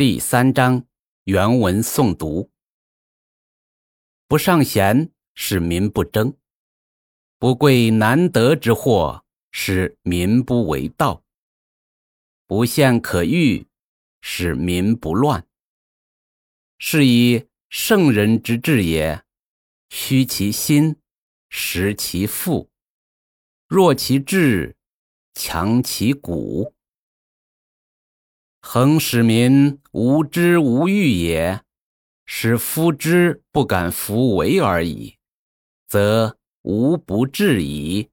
第三章原文诵读：不尚贤，使民不争；不贵难得之货，使民不为盗；不陷可欲，使民不乱。是以圣人之治也：虚其心，实其腹，弱其志，强其骨。恒使民无知无欲也，使夫之不敢弗为而已，则无不治矣。